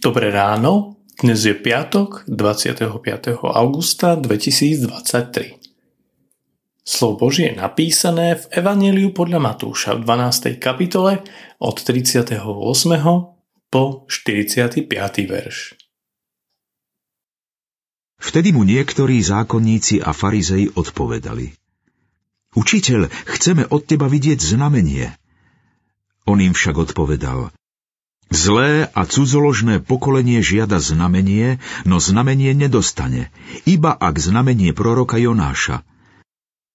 Dobré ráno, dnes je piatok 25. augusta 2023. Slovo Božie je napísané v Evangeliu podľa Matúša v 12. kapitole od 38. po 45. verš. Vtedy mu niektorí zákonníci a farizei odpovedali. Učiteľ, chceme od teba vidieť znamenie. On im však odpovedal – Zlé a cudzoložné pokolenie žiada znamenie, no znamenie nedostane, iba ak znamenie proroka Jonáša.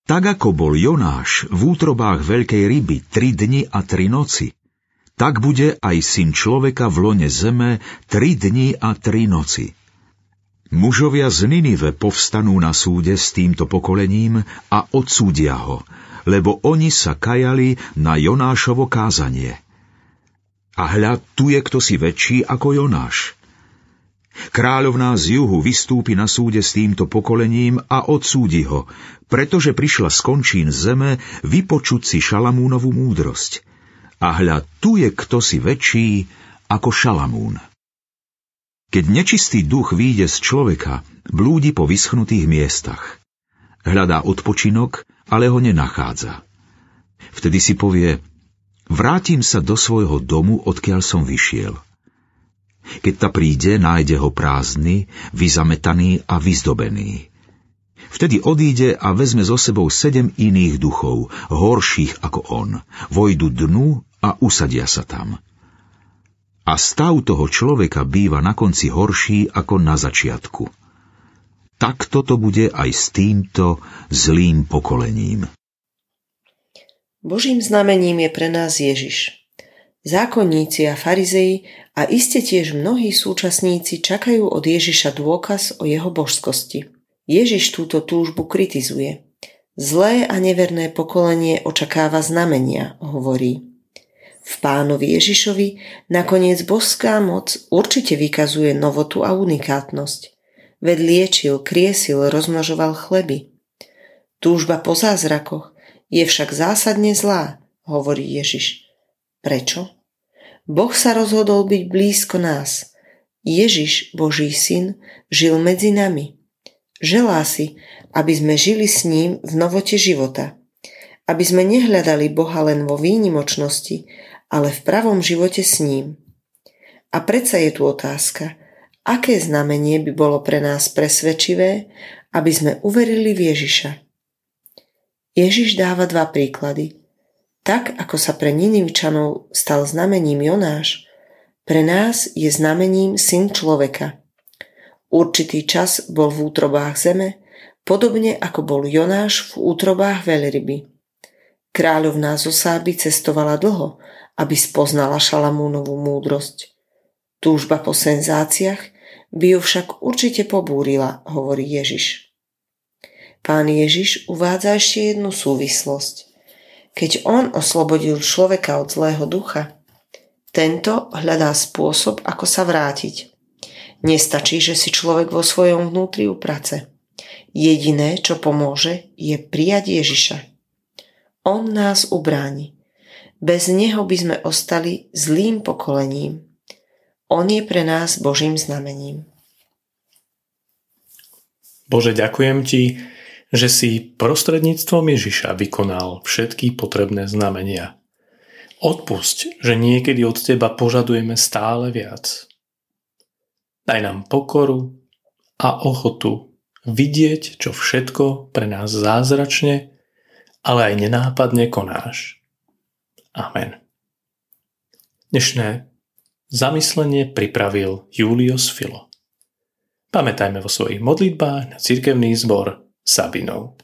Tak ako bol Jonáš v útrobách veľkej ryby tri dni a tri noci, tak bude aj syn človeka v lone zeme tri dni a tri noci. Mužovia z Ninive povstanú na súde s týmto pokolením a odsúdia ho, lebo oni sa kajali na Jonášovo kázanie – a hľa, tu je kto si väčší ako Jonáš. Kráľovná z juhu vystúpi na súde s týmto pokolením a odsúdi ho, pretože prišla z končín zeme vypočuť si Šalamúnovú múdrosť. A hľa, tu je kto si väčší ako Šalamún. Keď nečistý duch výjde z človeka, blúdi po vyschnutých miestach. Hľadá odpočinok, ale ho nenachádza. Vtedy si povie, Vrátim sa do svojho domu, odkiaľ som vyšiel. Keď ta príde, nájde ho prázdny, vyzametaný a vyzdobený. Vtedy odíde a vezme so sebou sedem iných duchov, horších ako on. Vojdu dnu a usadia sa tam. A stav toho človeka býva na konci horší ako na začiatku. Takto to bude aj s týmto zlým pokolením. Božím znamením je pre nás Ježiš. Zákonníci a farizei a iste tiež mnohí súčasníci čakajú od Ježiša dôkaz o jeho božskosti. Ježiš túto túžbu kritizuje. Zlé a neverné pokolenie očakáva znamenia, hovorí. V pánovi Ježišovi nakoniec božská moc určite vykazuje novotu a unikátnosť. Ved liečil, kriesil, rozmnožoval chleby. Túžba po zázrakoch, je však zásadne zlá, hovorí Ježiš. Prečo? Boh sa rozhodol byť blízko nás. Ježiš, Boží syn, žil medzi nami. Želá si, aby sme žili s ním v novote života. Aby sme nehľadali Boha len vo výnimočnosti, ale v pravom živote s ním. A predsa je tu otázka, aké znamenie by bolo pre nás presvedčivé, aby sme uverili v Ježiša. Ježiš dáva dva príklady. Tak, ako sa pre Ninivčanov stal znamením Jonáš, pre nás je znamením syn človeka. Určitý čas bol v útrobách zeme, podobne ako bol Jonáš v útrobách veľryby. Kráľovná Zosáby cestovala dlho, aby spoznala Šalamúnovú múdrosť. Túžba po senzáciách by ju však určite pobúrila, hovorí Ježiš. Pán Ježiš uvádza ešte jednu súvislosť. Keď on oslobodil človeka od zlého ducha, tento hľadá spôsob, ako sa vrátiť. Nestačí, že si človek vo svojom vnútri uprace. Jediné, čo pomôže, je prijať Ježiša. On nás ubráni. Bez neho by sme ostali zlým pokolením. On je pre nás Božím znamením. Bože, ďakujem Ti, že si prostredníctvom Ježiša vykonal všetky potrebné znamenia. Odpusť, že niekedy od Teba požadujeme stále viac. Daj nám pokoru a ochotu vidieť, čo všetko pre nás zázračne, ale aj nenápadne konáš. Amen. Dnešné zamyslenie pripravil Julius Filo. Pamätajme vo svojich modlitbách na cirkevný zbor Sabinou.